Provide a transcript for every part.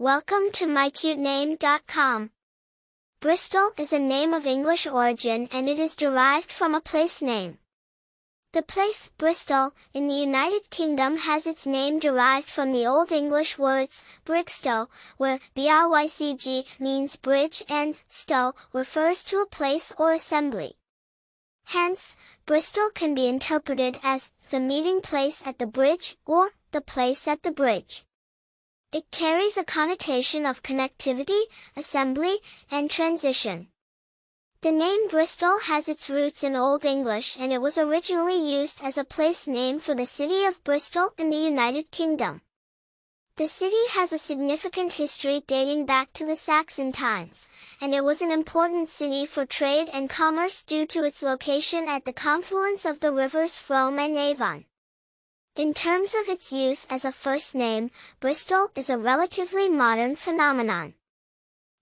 Welcome to mycutename.com. Bristol is a name of English origin and it is derived from a place name. The place, Bristol, in the United Kingdom has its name derived from the Old English words, Brigstow, where BRYCG means bridge and stow refers to a place or assembly. Hence, Bristol can be interpreted as the meeting place at the bridge or the place at the bridge. It carries a connotation of connectivity, assembly, and transition. The name Bristol has its roots in Old English and it was originally used as a place name for the city of Bristol in the United Kingdom. The city has a significant history dating back to the Saxon times, and it was an important city for trade and commerce due to its location at the confluence of the rivers Frome and Avon. In terms of its use as a first name, Bristol is a relatively modern phenomenon.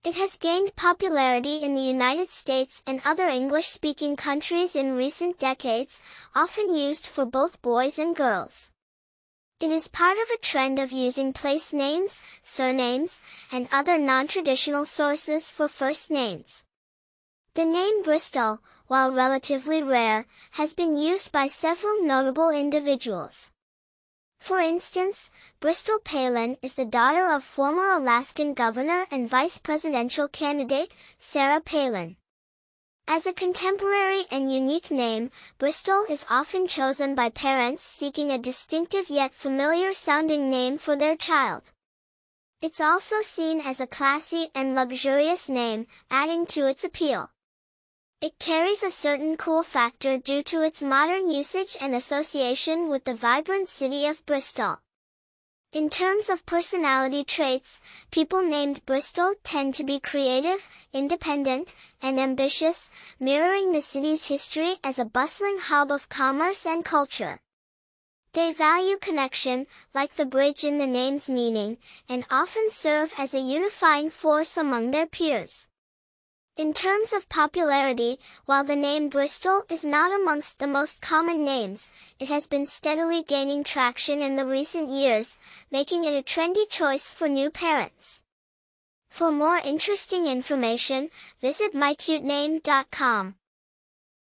It has gained popularity in the United States and other English-speaking countries in recent decades, often used for both boys and girls. It is part of a trend of using place names, surnames, and other non-traditional sources for first names. The name Bristol, while relatively rare, has been used by several notable individuals. For instance, Bristol Palin is the daughter of former Alaskan governor and vice presidential candidate, Sarah Palin. As a contemporary and unique name, Bristol is often chosen by parents seeking a distinctive yet familiar sounding name for their child. It's also seen as a classy and luxurious name, adding to its appeal. It carries a certain cool factor due to its modern usage and association with the vibrant city of Bristol. In terms of personality traits, people named Bristol tend to be creative, independent, and ambitious, mirroring the city's history as a bustling hub of commerce and culture. They value connection, like the bridge in the name's meaning, and often serve as a unifying force among their peers. In terms of popularity, while the name Bristol is not amongst the most common names, it has been steadily gaining traction in the recent years, making it a trendy choice for new parents. For more interesting information, visit mycutename.com.